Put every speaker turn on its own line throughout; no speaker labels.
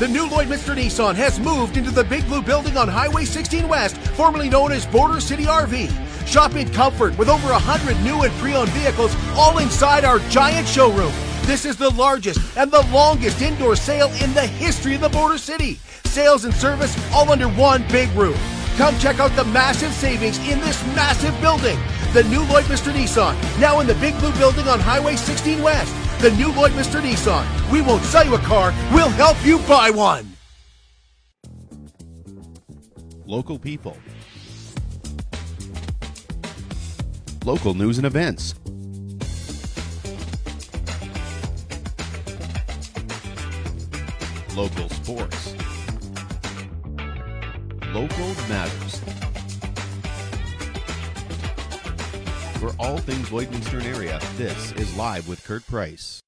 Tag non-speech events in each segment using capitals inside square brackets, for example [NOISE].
The new Lloydminster Nissan has moved into the Big Blue building on Highway 16 West, formerly known as Border City RV. Shop in comfort with over 100 new and pre owned vehicles all inside our giant showroom. This is the largest and the longest indoor sale in the history of the Border City. Sales and service all under one big roof. Come check out the massive savings in this massive building. The new Lloydminster Nissan, now in the Big Blue building on Highway 16 West. The new Lloydminster Nissan. We won't sell you a car, we'll help you buy one.
Local people. Local news and events. Local sports. Local matters. For all things Lloydminster area, this is Live with Kurt Price.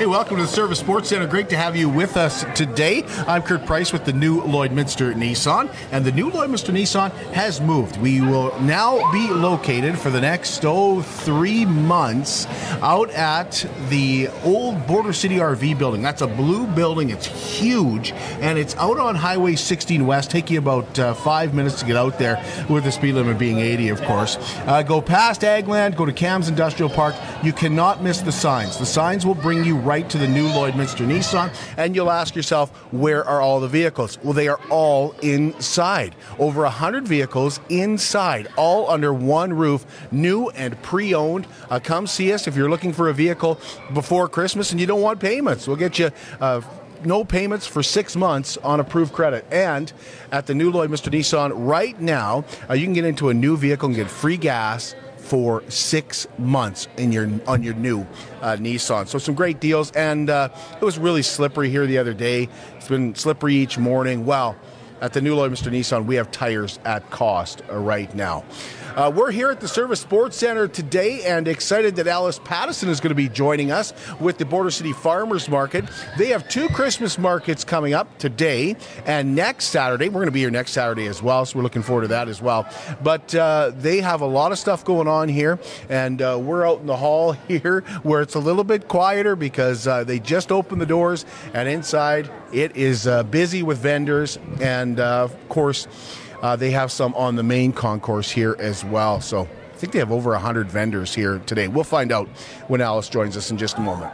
Hey, welcome to the Servus Sports Center. Great to have you with us today. I'm Kurt Price with the new Lloydminster Nissan, and the new Lloydminster Nissan has moved. We will now be located for the next oh three months out at the old Border City RV building. That's a blue building. It's huge, and it's out on Highway 16 West. Take you about uh, five minutes to get out there, with the speed limit being 80, of course. Uh, go past Agland, go to Cam's Industrial Park. You cannot miss the signs. The signs will bring you right to the new Lloydminster Nissan, and you'll ask yourself, where are all the vehicles? Well, they are all inside. Over 100 vehicles inside, all under one roof, new and pre owned. Uh, come see us if you're looking for a vehicle before Christmas and you don't want payments. We'll get you. Uh, no payments for six months on approved credit. And at the new Lloydminster Nissan right now, uh, you can get into a new vehicle and get free gas for six months in your on your new uh, Nissan. So some great deals, and uh, it was really slippery here the other day. It's been slippery each morning. Well, at the new Lloydminster Nissan, we have tires at cost uh, right now. Uh, we're here at the Servus Sports Center today and excited that Alice Pattison is going to be joining us with the Border City Farmers Market. They have two Christmas markets coming up today and next Saturday. We're going to be here next Saturday as well, so we're looking forward to that as well. But uh, they have a lot of stuff going on here, and uh, we're out in the hall [LAUGHS] here where it's a little bit quieter because uh, they just opened the doors, and inside it is uh, busy with vendors and, uh, of course, uh, they have some on the main concourse here as well. So I think they have over 100 vendors here today. We'll find out when Alice joins us in just a moment.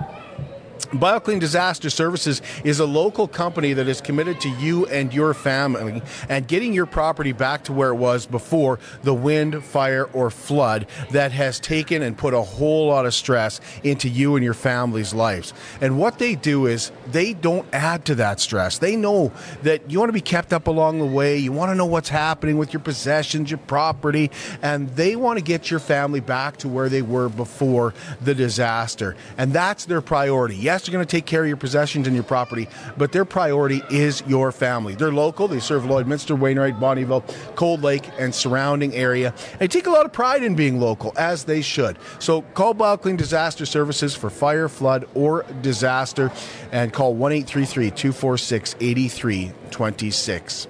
BioClean Disaster Services is a local company that is committed to you and your family and getting your property back to where it was before the wind, fire, or flood that has taken and put a whole lot of stress into you and your family's lives. And what they do is they don't add to that stress. They know that you want to be kept up along the way, you want to know what's happening with your possessions, your property, and they want to get your family back to where they were before the disaster. And that's their priority. Yes, they're going to take care of your possessions and your property, but their priority is your family. They're local. They serve Lloydminster, Wainwright, Bonnyville, Cold Lake, and surrounding area. They take a lot of pride in being local, as they should. So call BioClean Disaster Services for fire, flood, or disaster, and call 1 833 246 8326.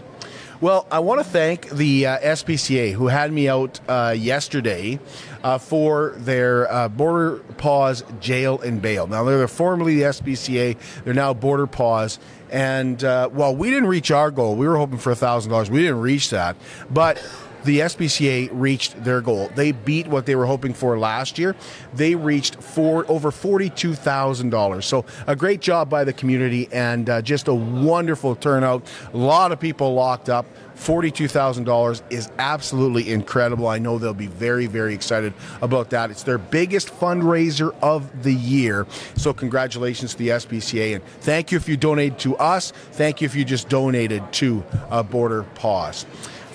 Well, I want to thank the uh, SPCA who had me out uh, yesterday uh, for their uh, Border Paws Jail and Bail. Now, they're formerly the SPCA, they're now Border Paws. And uh, while we didn't reach our goal, we were hoping for $1,000. We didn't reach that. But the SPCA reached their goal. They beat what they were hoping for last year. They reached for over forty-two thousand dollars. So a great job by the community and uh, just a wonderful turnout. A lot of people locked up. $42,000 is absolutely incredible. I know they'll be very, very excited about that. It's their biggest fundraiser of the year. So, congratulations to the SPCA. And thank you if you donated to us. Thank you if you just donated to uh, Border Paws.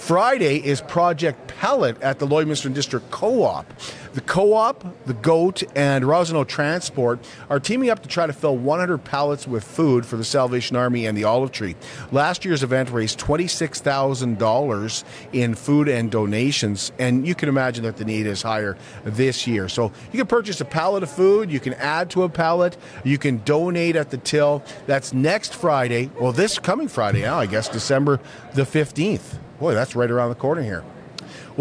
Friday is Project Pallet at the Lloydminster District Co op. The co op, the GOAT, and Rosano Transport are teaming up to try to fill 100 pallets with food for the Salvation Army and the Olive Tree. Last year's event raised $26,000 in food and donations, and you can imagine that the need is higher this year. So you can purchase a pallet of food, you can add to a pallet, you can donate at the till. That's next Friday, well, this coming Friday now, I guess, December the 15th. Boy, that's right around the corner here.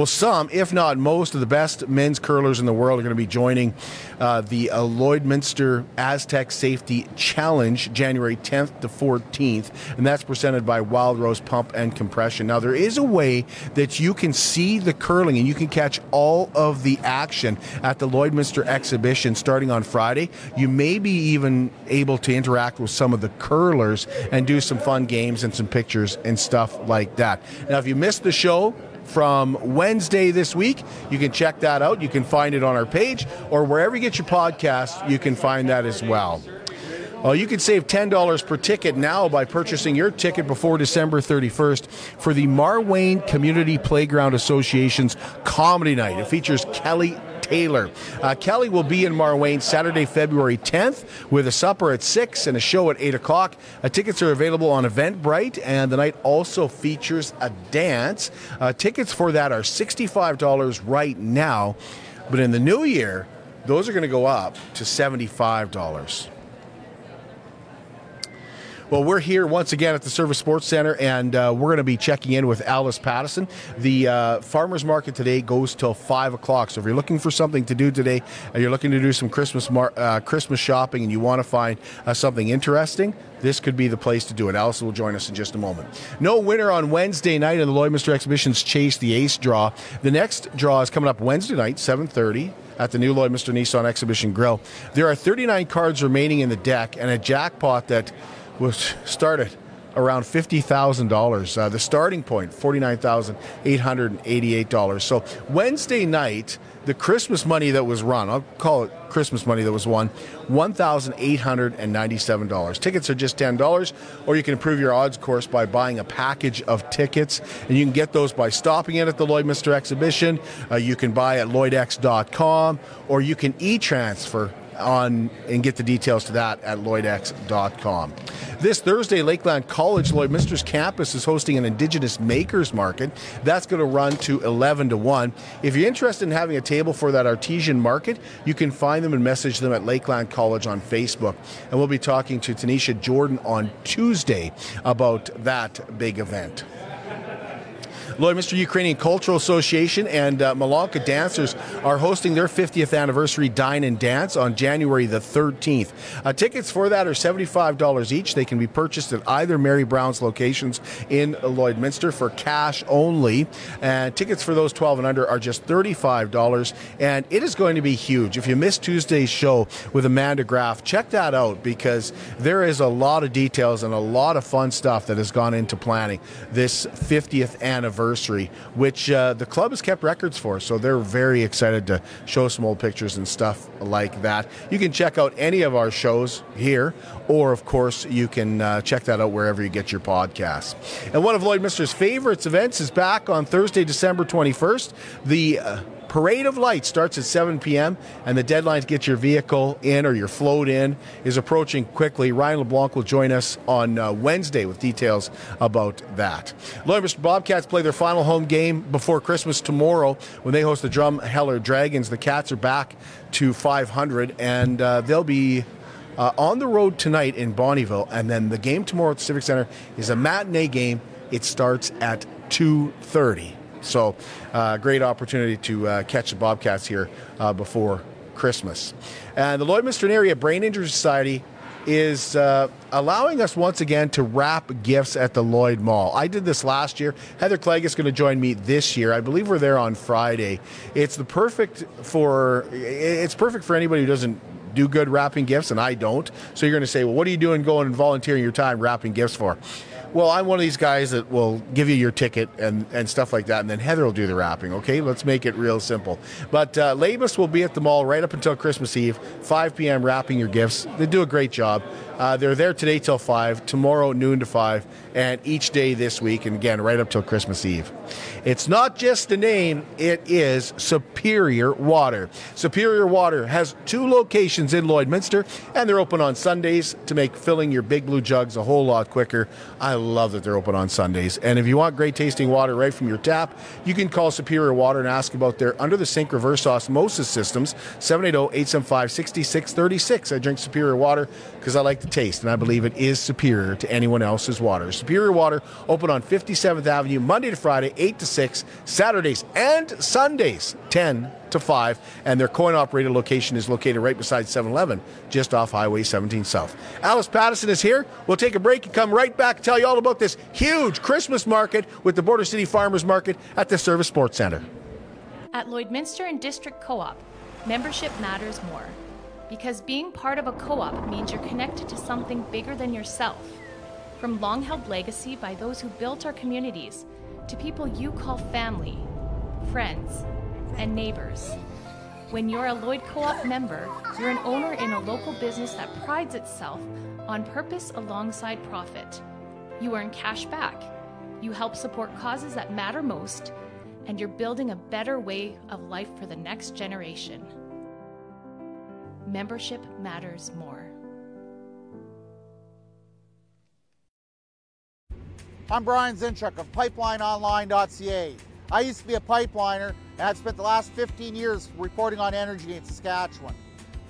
Well, some, if not most, of the best men's curlers in the world are going to be joining uh, the uh, Lloydminster Astec Safety Challenge January 10th to 14th, and that's presented by Wild Rose Pump and Compression. Now, there is a way that you can see the curling and you can catch all of the action at the Lloydminster exhibition starting on Friday. You may be even able to interact with some of the curlers and do some fun games and some pictures and stuff like that. Now, if you missed the show, from Wednesday this week. You can check that out. You can find it on our page or wherever you get your podcast, you can find that as well. Well, you can save $10 per ticket now by purchasing your ticket before December 31st for the Marwayne Community Playground Association's Comedy Night. It features Kelly Taylor. Uh, Kelly will be in Marwayne Saturday, February 10th, with a supper at 6 and a show at 8 o'clock. Uh, tickets are available on Eventbrite, and the night also features a dance. Uh, tickets for that are $65 right now, but in the new year, those are going to go up to $75. Well, we're here once again at the Servus Sports Center, and uh, we're going to be checking in with Alice Pattison. The uh, farmers market today goes till five o'clock. So if you're looking for something to do today, and you're looking to do some Christmas mar- uh, Christmas shopping, and you want to find uh, something interesting, this could be the place to do it. Alice will join us in just a moment. No winner on Wednesday night in the Lloydminster Exhibitions Chase the Ace draw. The next draw is coming up Wednesday night, 7:30 at the new Lloydminster Nissan Exhibition Grill. There are 39 cards remaining in the deck and a jackpot that was started around $50,000. Uh, the starting point, $49,888. So Wednesday night, the Christmas money that was run, I'll call it Christmas money that was won, $1,897. Tickets are just $10, or you can improve your odds course by buying a package of tickets. And you can get those by stopping in at the Lloydminster exhibition. Uh, you can buy at lloydx.com, or you can e transfer on and get the details to that at lloydx.com. This Thursday, Lakeland College Lloydminster's campus is hosting an Indigenous Makers Market. That's going to run to 11 to 1. If you're interested in having a table for that artesian market, you can find them and message them at Lakeland College on Facebook. And we'll be talking to Tanisha Jordan on Tuesday about that big event. Lloydminster Ukrainian Cultural Association and uh, Malonka Dancers are hosting their 50th anniversary Dine and Dance on January the 13th. Uh, tickets for that are $75 each. They can be purchased at either Mary Brown's locations in Lloydminster for cash only. And tickets for those 12 and under are just $35. And it is going to be huge. If you missed Tuesday's show with Amanda Graff, check that out because there is a lot of details and a lot of fun stuff that has gone into planning this 50th anniversary anniversary, which uh, the club has kept records for. So they're very excited to show some old pictures and stuff like that. You can check out any of our shows here, or of course, you can uh, check that out wherever you get your podcasts. And one of Lloydminster's favorites events is back on Thursday, December 21st. The uh, Parade of Lights starts at 7 p.m., and the deadline to get your vehicle in or your float in is approaching quickly. Ryan LeBlanc will join us on uh, Wednesday with details about that. Lloydminster Bobcats play their final home game before Christmas tomorrow when they host the Drumheller Dragons. The Cats are back to 500, and uh, they'll be uh, on the road tonight in Bonnyville, and then the game tomorrow at the Civic Center is a matinee game. It starts at 2:30. So, uh, great opportunity to uh, catch the Bobcats here uh, before Christmas. And the Lloydminster Area Brain Injury Society is uh, allowing us once again to wrap gifts at the Lloyd Mall. I did this last year. Heather Clegg is going to join me this year. I believe we're there on Friday. It's the perfect for it's perfect for anybody who doesn't do good wrapping gifts, and I don't. So you're going to say, well, what are you doing going and volunteering your time wrapping gifts for? Well, I'm one of these guys that will give you your ticket and, and stuff like that, and then Heather will do the wrapping. Okay, let's make it real simple. But uh, LABIS will be at the mall right up until Christmas Eve, 5 p.m. wrapping your gifts. They do a great job. Uh, they're there today till 5, tomorrow noon to 5, and each day this week, and again, right up till Christmas Eve. It's not just a name, it is Superior Water. Superior Water has two locations in Lloydminster, and they're open on Sundays to make filling your big blue jugs a whole lot quicker. I love that they're open on Sundays. And if you want great tasting water right from your tap, you can call Superior Water and ask about their under the sink reverse osmosis systems, 780 875 6636. I drink Superior Water because I like the taste, and I believe it is superior to anyone else's water. Superior Water open on 57th Avenue, Monday to Friday, 8 to 6, Saturdays and Sundays, 10 to 5, and their coin operated location is located right beside 7 Eleven, just off Highway 17 South. Alice Pattison is here. We'll take a break and come right back and tell you all about this huge Christmas market with the Border City Farmers Market at the Servus Sports Center.
At Lloydminster and District Co op, membership matters more. Because being part of a co op means you're connected to something bigger than yourself. From long held legacy by those who built our communities to people you call family, friends, and neighbors. When you're a Lloyd Co op member, you're an owner in a local business that prides itself on purpose alongside profit. You earn cash back, you help support causes that matter most, and you're building a better way of life for the next generation. Membership matters more.
I'm Brian Zinchuk of PipelineOnline.ca. I used to be a pipeliner and I've spent the last 15 years reporting on energy in Saskatchewan.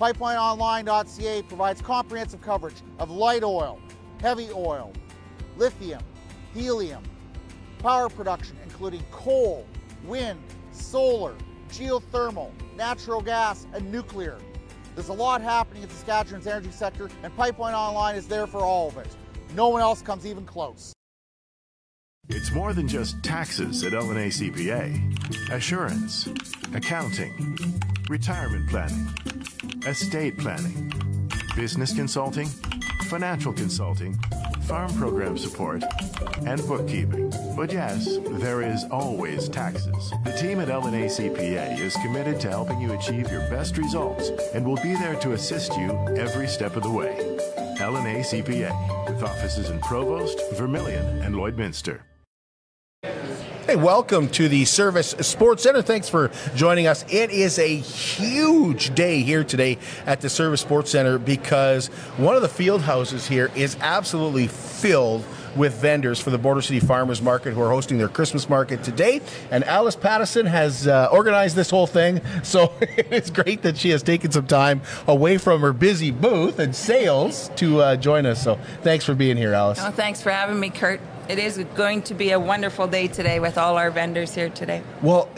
PipelineOnline.ca provides comprehensive coverage of light oil, heavy oil, lithium, helium, power production including coal, wind, solar, geothermal, natural gas, and nuclear. There's a lot happening in Saskatchewan's energy sector, and Pipeline Online is there for all of it. No one else comes even close.
It's more than just taxes at LNA CPA. Assurance, accounting, retirement planning, estate planning, business consulting, financial consulting, farm program support, and bookkeeping. But yes, there is always taxes. The team at LNA CPA is committed to helping you achieve your best results and will be there to assist you every step of the way. LNA CPA, with offices in Provost, Vermilion, and Lloydminster.
Hey, welcome to the Servus Sports Center. Thanks for joining us. It is a huge day here today at the Servus Sports Center because one of the field houses here is absolutely filled with vendors for the Border City Farmers Market who are hosting their Christmas market today. And Alice Pattison has uh, organized this whole thing. [LAUGHS] So it's great that she has taken some time away from her busy booth and sales to uh, join us. So thanks for being here, Alice.
Oh, thanks for having me, Kurt. It is going to be a wonderful day today with all our vendors here today.
Well,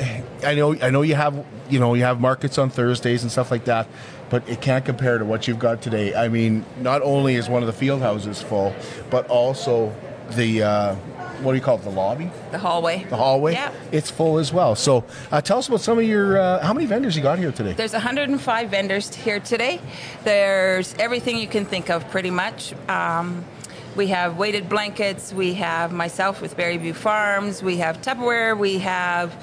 I know I know you have you know you have markets on Thursdays and stuff like that, but it can't compare to what you've got today. I mean, not only is one of the field houses full, but also the uh, what do you call it? The lobby,
The hallway.
the hallway.
Yeah.
it's full as well. So, uh, tell us about some of your uh, how many vendors you got here today.
There's 105 vendors here today. There's everything you can think of, pretty much. Um, we have weighted blankets. We have myself with Berryview Farms. We have Tupperware. We have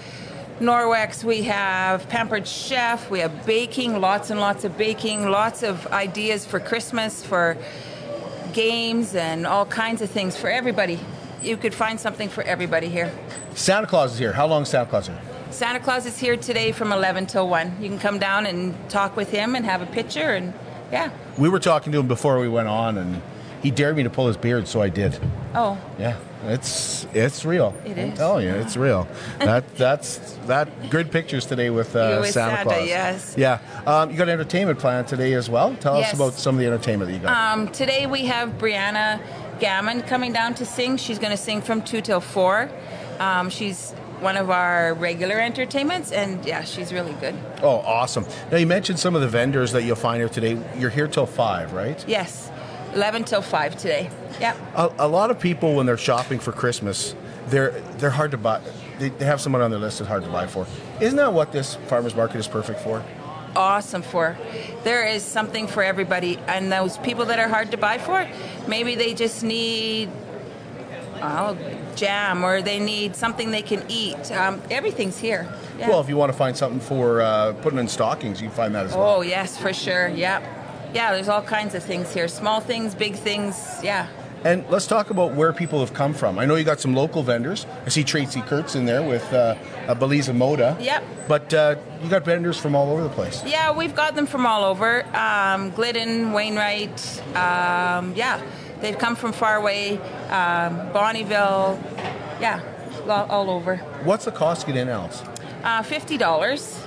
Norwex. We have Pampered Chef. We have baking, lots and lots of baking, lots of ideas for Christmas, for games, and all kinds of things for everybody. You could find something for everybody here.
Santa Claus is here. How long is Santa Claus here?
Santa Claus is here today from 11 till 1. You can come down and talk with him and have a picture, and yeah.
We were talking to him before we went on, and he dared me to pull his beard, so I did.
Oh,
Yeah, it's it's real.
It
I'm
is.
telling you, it's real. that [LAUGHS] that's that good pictures today with, uh,
with
Santa,
Santa,
Claus.
yes.
Yeah, um, you got an entertainment planned today as well. Tell us about some of the entertainment that you got.
um, today we have Brianna Gammon coming down to sing. She's going to sing from 2 till 4. Um, she's one of our regular entertainments, and yeah, she's really good.
oh, awesome! Now you mentioned some of the vendors that you'll find here today. You're here till five, right?
Yes, 11 till 5 today. Yeah.
A, a lot of people when they're shopping for Christmas, they're they're hard to buy. They, they have someone on their list that's hard to buy for. Isn't that what this farmers market is perfect for?
awesome for. There is something for everybody, and those people that are hard to buy for, maybe they just need oh, jam or they need something they can eat. Um, everything's here. Yeah.
Well, if you want to find something for uh, putting in stockings, you can find that as well.
oh yes, for sure. Yeah, yeah. There's all kinds of things here. Small things, big things. Yeah.
And let's talk about where people have come from. I know you got some local vendors. I see Tracy Kurtz in there with uh, uh, Belize Moda.
Yep.
But uh, you got vendors from all over the place.
Yeah, we've got them from all over. Um, Glidden, Wainwright, um, yeah, they've come from far away, um, Bonnyville, yeah, all, over.
What's the cost to get in, Alice?
Uh, Fifty dollars.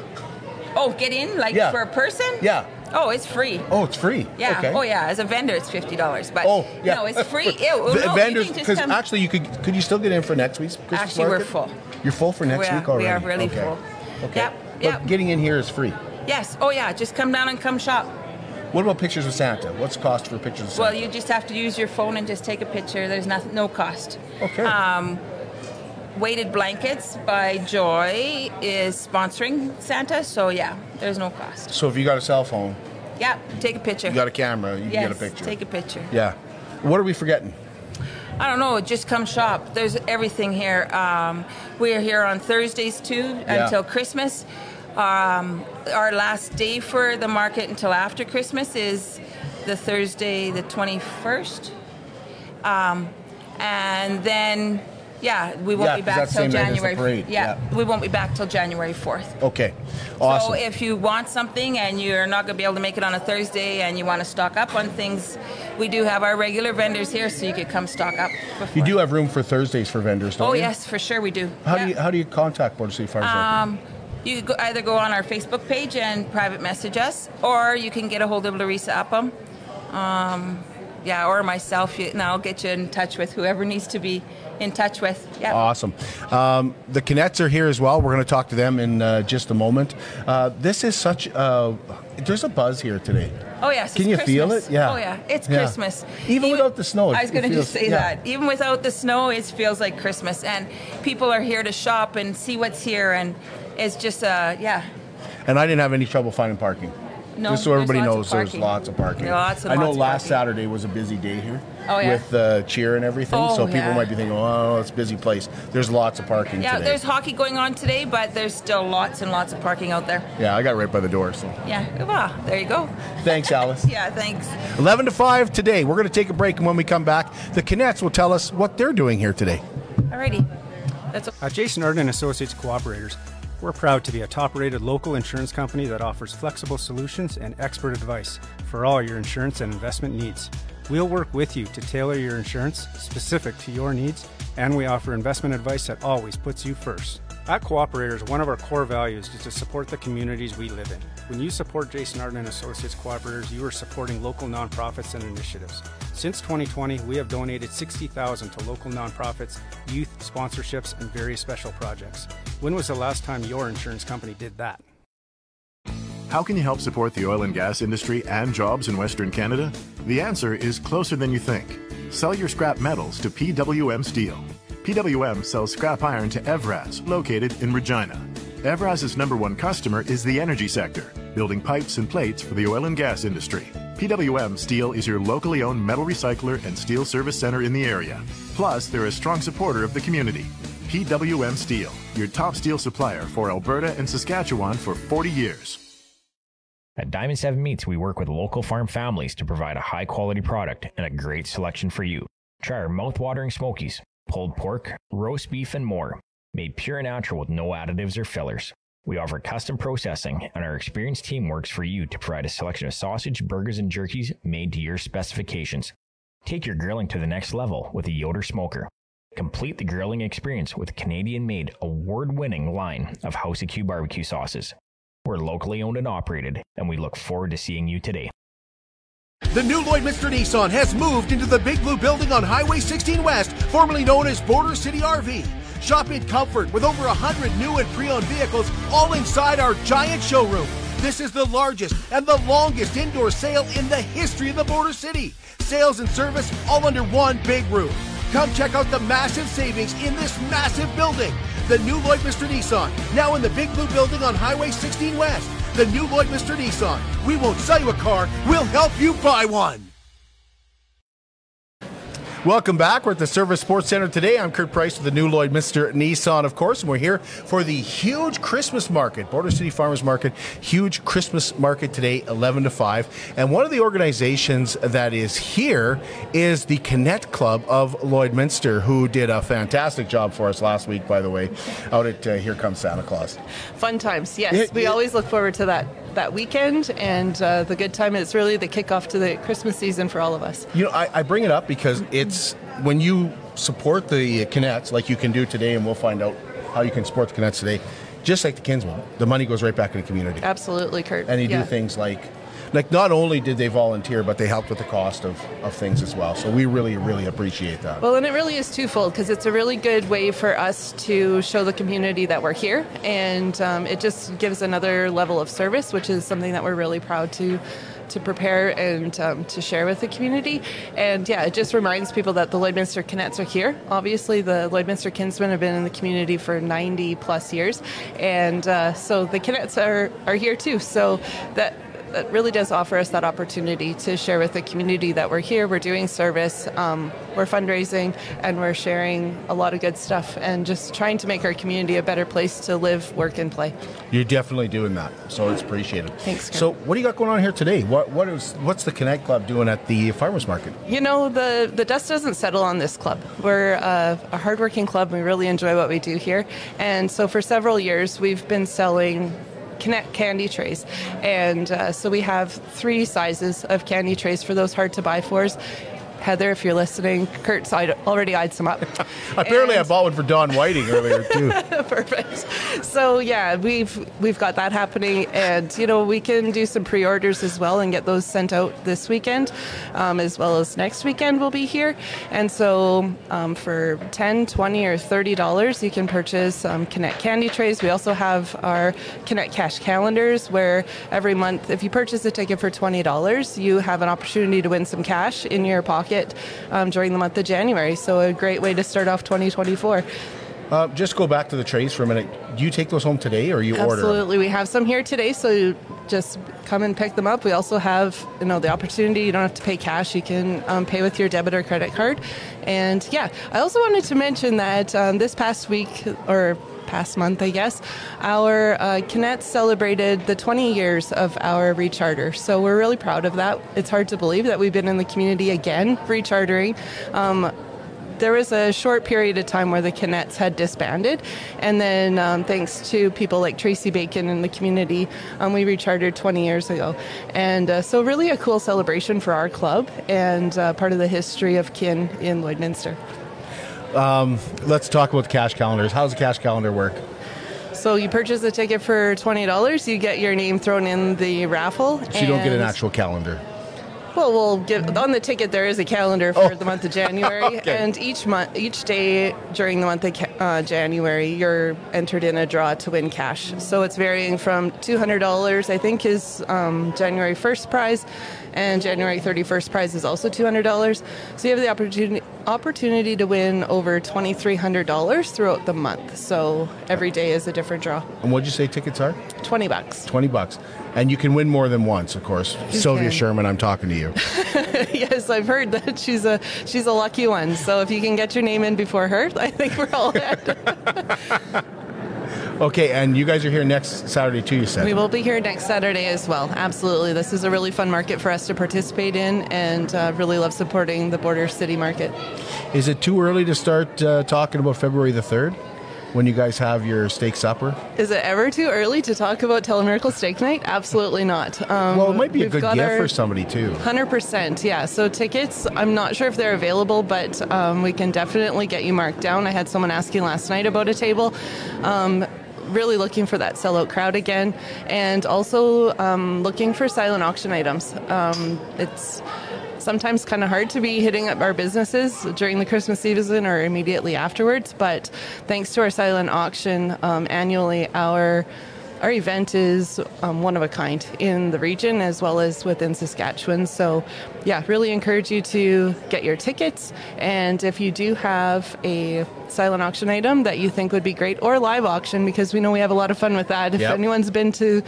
Oh, get in like
Yeah.
for a person?
Yeah.
Oh, it's free.
Oh, it's free.
Yeah.
Okay.
Oh, yeah. As a vendor, it's fifty dollars. But
Oh, yeah.
no, it's free. [LAUGHS] Ew,
v-
no, you
vendors,
can just
because
come-
actually, you could could you still get in for next week's Christmas
Actually, we're
market?
full.
You're full for next
We are-
week already.
we are really
okay.
full.
Okay.
Yep,
But
yep.
getting in here is free.
Yes. Oh, yeah. Just come down and come shop.
What about pictures of Santa? What's the cost for pictures of Santa?
Well, you just have to use your phone and just take a picture. There's nothing, no cost.
Okay.
Um, Weighted Blankets by Joy is sponsoring Santa, so yeah, there's no cost.
so if you got a cell phone,
Yeah, take a picture.
you got a camera, you
yes,
can get a picture.
take a picture.
yeah. What are we forgetting?
I don't know, just come shop. There's everything here. Um, we are here on Thursdays too
Yeah.
until Christmas. Um, our last day for the market until after Christmas is the Thursday, the 21st. Um, and then, yeah, we won't
Yeah,
be
'cause
back
that's
till
same night as the
January.
parade,
Yeah, we won't be back till January 4th.
Okay. Awesome.
So if you want something and you're not going to be able to make it on a Thursday and you want to stock up on things, we do have our regular vendors here, so you could come stock up. Before.
you do have room for Thursdays for vendors, don't
Oh
you?
yes, for sure we do.
How do you how do you contact Border City Market?
Um, you go, either go on our Facebook page and private message us, or you can get a hold of Larissa Upham. Um, yeah, or myself, you- and I'll get you in touch with whoever needs to be in touch with. Yeah.
Awesome. Um, the Kinettes are here as well. We're going to talk to them in uh, just a moment. Uh, this is such. Uh, there's a buzz here today.
Oh yes.
Can you feel it? Yeah.
Oh yeah, it's
Yeah.
Christmas.
Even without the snow,
I was going to just say
yeah.
that. Even without the snow, it feels like Christmas, and people are here to shop and see what's here, and it's just uh yeah.
And I didn't have any trouble finding parking.
No,
Just so everybody
lots
knows, there's lots of parking.
Lots and
I know
lots
last
parking.
Saturday was a busy day here.
Oh, yeah?
With uh, cheer and everything,
Oh,
so people
yeah.
might be thinking, "Oh, it's a busy place." There's lots of parking
Yeah,
today.
there's hockey going on today, but there's still lots and lots of parking out there.
yeah, I got right by the door. So
Yeah, well, there you go.
thanks, [LAUGHS] Alice.
Yeah, thanks.
11 to 5 today. We're going to take a break, and when we come back, the Kinettes will tell us what they're doing here today.
Alrighty. That's
At Jason Arden and Associates Cooperators, we're proud to be a top-rated local insurance company that offers flexible solutions and expert advice for all your insurance and investment needs. We'll work with you to tailor your insurance specific to your needs, and we offer investment advice that always puts you first. At Cooperators, one of our core values is to support the communities we live in. When you support Jason Arden and Associates Cooperators, you are supporting local nonprofits and initiatives. Since 2020, we have donated 60,000 to local nonprofits, youth sponsorships, and various special projects. When was the last time your insurance company did that?
How can you help support the oil and gas industry and jobs in Western Canada? The answer is closer than you think. Sell your scrap metals to PWM Steel. PWM sells scrap iron to Evraz, located in Regina. Evraz's number one customer is the energy sector, building pipes and plates for the oil and gas industry. PWM Steel is your locally owned metal recycler and steel service center in the area. Plus, they're a strong supporter of the community. PWM Steel, your top steel supplier for Alberta and Saskatchewan for 40 years.
At Diamond 7 Meats, we work with local farm families to provide a high quality product and a great selection for you. Try our mouth-watering smokies, pulled pork, roast beef, and more, made pure and natural with no additives or fillers. We offer custom processing, and our experienced team works for you to provide a selection of sausage, burgers, and jerkies made to your specifications. Take your grilling to the next level with a Yoder smoker. Complete the grilling experience with Canadian made, award winning line of House of Q barbecue sauces. We're locally owned and operated, and we look forward to seeing you today.
The new Lloydminster Nissan has moved into the Big Blue Building on Highway 16 West, formerly known as Border City RV. Shop in comfort with over 100 new and pre-owned vehicles all inside our giant showroom. This is the largest and the longest indoor sale in the history of the Border City. Sales and service all under one big roof. Come check out the massive savings in this massive building. The new Lloydminster Nissan, now in the Big Blue Building on Highway 16 West. The new Lloydminster Nissan. We won't sell you a car, we'll help you buy one.
Welcome back. We're at the Servus Sports Center today. I'm Kurt Price with the new Lloydminster Nissan, of course, and we're here for the huge Christmas market, Border City Farmers Market, huge Christmas market today, 11 to 5. And one of the organizations that is here is the Kinette Club of Lloydminster, who did a fantastic job for us last week, by the way, out at uh, Here Comes Santa Claus.
Fun times, yes.
Yeah,
we
yeah.
always look forward to that. That weekend and uh, the good time. It's really the kickoff to the Christmas season for all of us.
You know, I, I bring it up because it's when you support the Kinettes, like you can do today, and we'll find out how you can support the Kinettes today. Just like the Kinsmen, the money goes right back in the community.
Absolutely, Kurt.
And you
Yeah.
do things like, like not only did they volunteer, but they helped with the cost of, of things as well. So we really, really appreciate that.
Well, and it really is twofold because it's a really good way for us to show the community that we're here, and um, it just gives another level of service, which is something that we're really proud to to prepare and um, to share with the community. And yeah, it just reminds people that the Lloydminster Kinettes are here. Obviously, the Lloydminster Kinsmen have been in the community for 90 plus years, and uh, so the Kinettes are are here too. So that that really does offer us that opportunity to share with the community that we're here, we're doing service, um, we're fundraising, and we're sharing a lot of good stuff and just trying to make our community a better place to live, work, and play.
You're definitely doing that, so it's appreciated.
Thanks.
So, what do you got going on here today? What what is what's the Kinette Club doing at the farmers market?
You know, the, the dust doesn't settle on this club. We're uh, a hardworking club. We really enjoy what we do here. And so for several years, we've been selling Kinette candy trays. And uh, so we have three sizes of candy trays for those hard to buy fours. Heather, if you're listening, Kurt's already eyed some up.
Apparently, I bought one for Don Whiting earlier [LAUGHS] too.
Perfect. So yeah, we've we've got that happening, and you know we can do some pre-orders as well and get those sent out this weekend, um, as well as next weekend we'll be here. And so um, for 10 20 or 30 dollars, you can purchase um, Kinette candy trays. We also have our Kinette cash calendars, where every month, if you purchase a ticket for 20 dollars, you have an opportunity to win some cash in your pocket um, during the month of January. So a great way to start off 2024.
Uh, just go back to the trays for a minute. Do you take those home today, or you order?
Absolutely, we have some here today, so you just come and pick them up. We also have, you know, the opportunity. You don't have to pay cash; you can um, pay with your debit or credit card. And yeah, I also wanted to mention that um, this past week or past month, I guess, our uh, Kinette celebrated the 20 years of our recharter. So we're really proud of that. It's hard to believe that we've been in the community again rechartering. Um, there was a short period of time where the Kinettes had disbanded, and then um, thanks to people like Tracy Bacon in the community, um, we rechartered 20 years ago. And uh, so, really, a cool celebration for our club and uh, part of the history of kin in Lloydminster.
Um, let's talk about the cash calendars. How does the cash calendar work?
So, you purchase a ticket for $20, you get your name thrown in the raffle.
So you don't get an actual calendar.
Well, we'll give on the ticket. There is a calendar for the month of January, [LAUGHS]
Okay.
and each month, each day during the month of ca- uh, January, you're entered in a draw to win cash. So it's varying from two hundred dollars, I think, is um, January first prize, and January thirty first prize is also two hundred dollars. So you have the opportunity opportunity to win over twenty three hundred dollars throughout the month. So every day is a different draw.
And what'd you say tickets are?
Twenty bucks.
Twenty bucks, and you can win more than once, of course.
You
Sylvia
can.
Sherman, I'm talking to you. [LAUGHS]
yes, I've heard that she's a she's a lucky one. So if you can get your name in before her, [LAUGHS] I think we're all [LAUGHS] ahead.
Okay, and you guys are here next Saturday too. You said.
we will be here next Saturday as well. Absolutely, this is a really fun market for us to participate in, and uh, really love supporting the Border City Market.
Is it too early to start uh, talking about February the third, when you guys have your steak supper?
Is it ever too early to talk about Telemiracle Steak Night? Absolutely not. Um,
well, it might be a good gift
our-
for somebody too.
Hundred percent, yeah. So tickets, I'm not sure if they're available, but um, we can definitely get you marked down. I had someone asking last night about a table. Um, really looking for that sellout crowd again, and also um, looking for silent auction items. Um, it's sometimes kind of hard to be hitting up our businesses during the Christmas season or immediately afterwards, but thanks to our silent auction um, annually, our our event is um, one of a kind in the region as well as within Saskatchewan. So, yeah, really encourage you to get your tickets. And if you do have a silent auction item that you think would be great, or live auction, because we know we have a lot of fun with that. If
Yep.
anyone's been to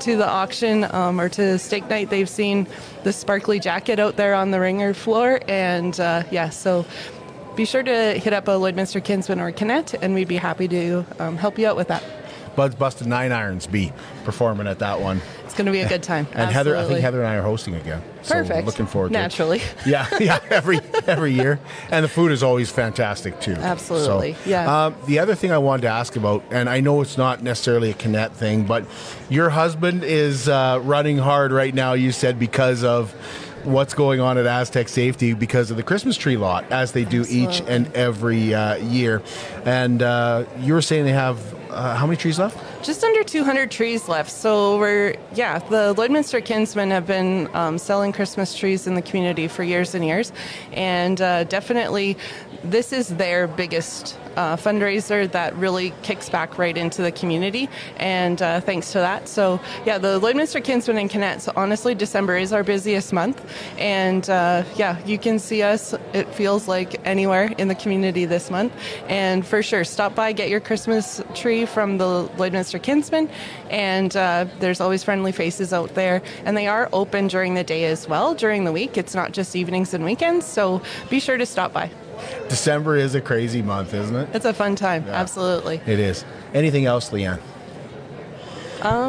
to the auction um, or to steak night, they've seen the sparkly jacket out there on the ringer floor. And uh, yeah, so be sure to hit up a Lloydminster Kinsman or Kinette, and we'd be happy to um, help you out with that.
Bud's Busted Nine Irons be performing at that one.
It's going to be a good time. [LAUGHS]
And Heather, I think Heather and I are hosting again. So
Perfect.
looking forward to
Naturally.
it. [LAUGHS] Yeah, yeah. Every every year, and the food is always fantastic too.
Absolutely,
So,
yeah.
Um, the other thing I wanted to ask about, and I know it's not necessarily a Kinette thing, but your husband is uh, running hard right now. You said because of what's going on at Astec Safety because of the Christmas tree lot, as they do each and every uh, year. And uh, you were saying they have uh, how many trees left?
Just under 200 trees left. So we're, yeah, the Lloydminster Kinsmen have been um, selling Christmas trees in the community for years and years. And uh, definitely, this is their biggest uh, fundraiser that really kicks back right into the community. And uh, thanks to that. So, yeah, the Lloydminster Kinsmen and Kinette. So, honestly, December is our busiest month. And uh, yeah, you can see us, it feels like anywhere in the community this month. And for sure, stop by, get your Christmas tree from the Lloydminster Kinsmen. And uh, there's always friendly faces out there. And they are open during the day as well, during the week. It's not just evenings and weekends. So be sure to stop by.
December is a crazy month, isn't it?
It's a fun time, absolutely.
It is. Anything else, Leanne?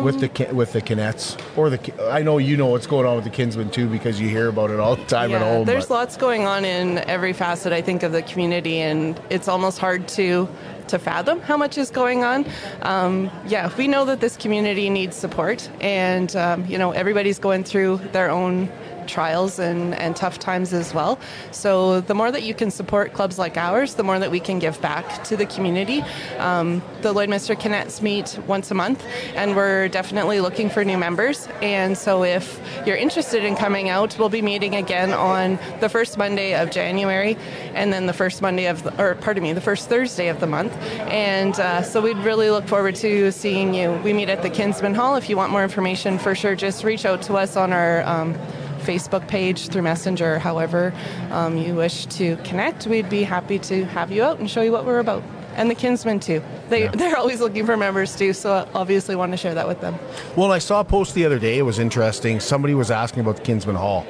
with the with the Kinettes or the I know you know what's going on with the Kinsmen too because you hear about it all the time at home.
there's
but-
lots going on in every facet, I think, of the community, and it's almost hard to to fathom how much is going on. Um, yeah, we know that this community needs support, and um, you know everybody's going through their own trials and, and tough times as well. So the more that you can support clubs like ours, the more that we can give back to the community. Um, the Lloydminster Kinettes meet once a month, and we're definitely looking for new members. And so if you're interested in coming out, we'll be meeting again on the first Monday of January, and then the first Monday of, the, or pardon me, the first Thursday of the month. And uh, so we'd really look forward to seeing you. We meet at the Kinsman Hall. If you want more information, for sure, just reach out to us on our. Um, Facebook page through Messenger, however um, you wish to connect. We'd be happy to have you out and show you what we're about. And the Kinsmen too. They they're always looking for members too, so I obviously want to share that with them.
Well, I saw a post the other day. It was interesting. Somebody was asking about the Kinsman Hall.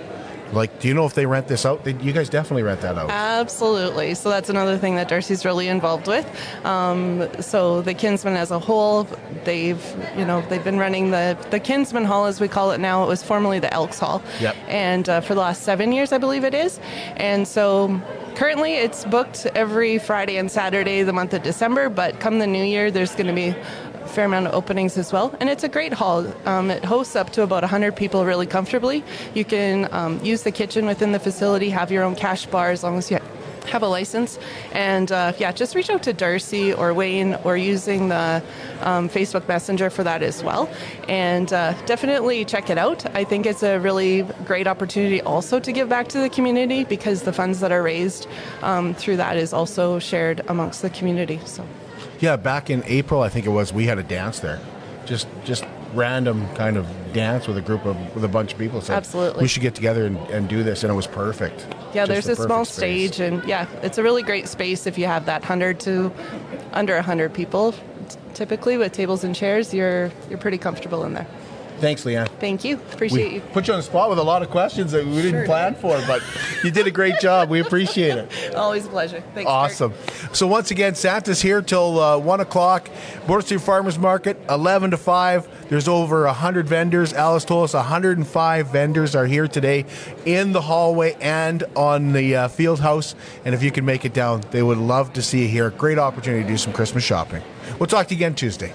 Like, do you know if they rent this out? You guys definitely rent that out.
Absolutely. So that's another thing that Darcy's really involved with. Um, so the Kinsmen as a whole, they've you know they've been running the the Kinsman Hall as we call it now. It was formerly the Elks Hall.
Yep.
And uh, for the last seven years, I believe it is. And so currently it's booked every Friday and Saturday the month of December. But come the new year, there's going to be fair amount of openings as well. And it's a great hall. Um, it hosts up to about 100 people really comfortably. You can um, use the kitchen within the facility, have your own cash bar as long as you have a license. And uh, yeah, just reach out to Darcy or Wayne or using the um, Facebook Messenger for that as well. And uh, definitely check it out. I think it's a really great opportunity also to give back to the community because the funds that are raised um, through that is also shared amongst the community. So.
Yeah, back in April, I think it was. We had a dance there, just just random kind of dance with a group of with a bunch of people. So
Absolutely.
we should get together and, and do this, and it was perfect.
Yeah,
Just
there's
the
a small
space.
stage, and yeah, it's a really great space if you have that hundred to under hundred people. Typically, with tables and chairs, you're you're pretty comfortable in there.
Thanks, Leanne.
Thank you. Appreciate
we
you.
put you on the spot with a lot of questions that we didn't
Sure.
plan for, but you did a great job. We appreciate it. [LAUGHS]
Always a pleasure. Thanks.
Awesome. So once again, Santa's here till uh, one o'clock. Border City Farmers Market, eleven to five. There's over hundred vendors. Alice told us 105 vendors are here today in the hallway and on the uh, field house. And if you can make it down, they would love to see you here. Great opportunity to do some Christmas shopping. We'll talk to you again Tuesday.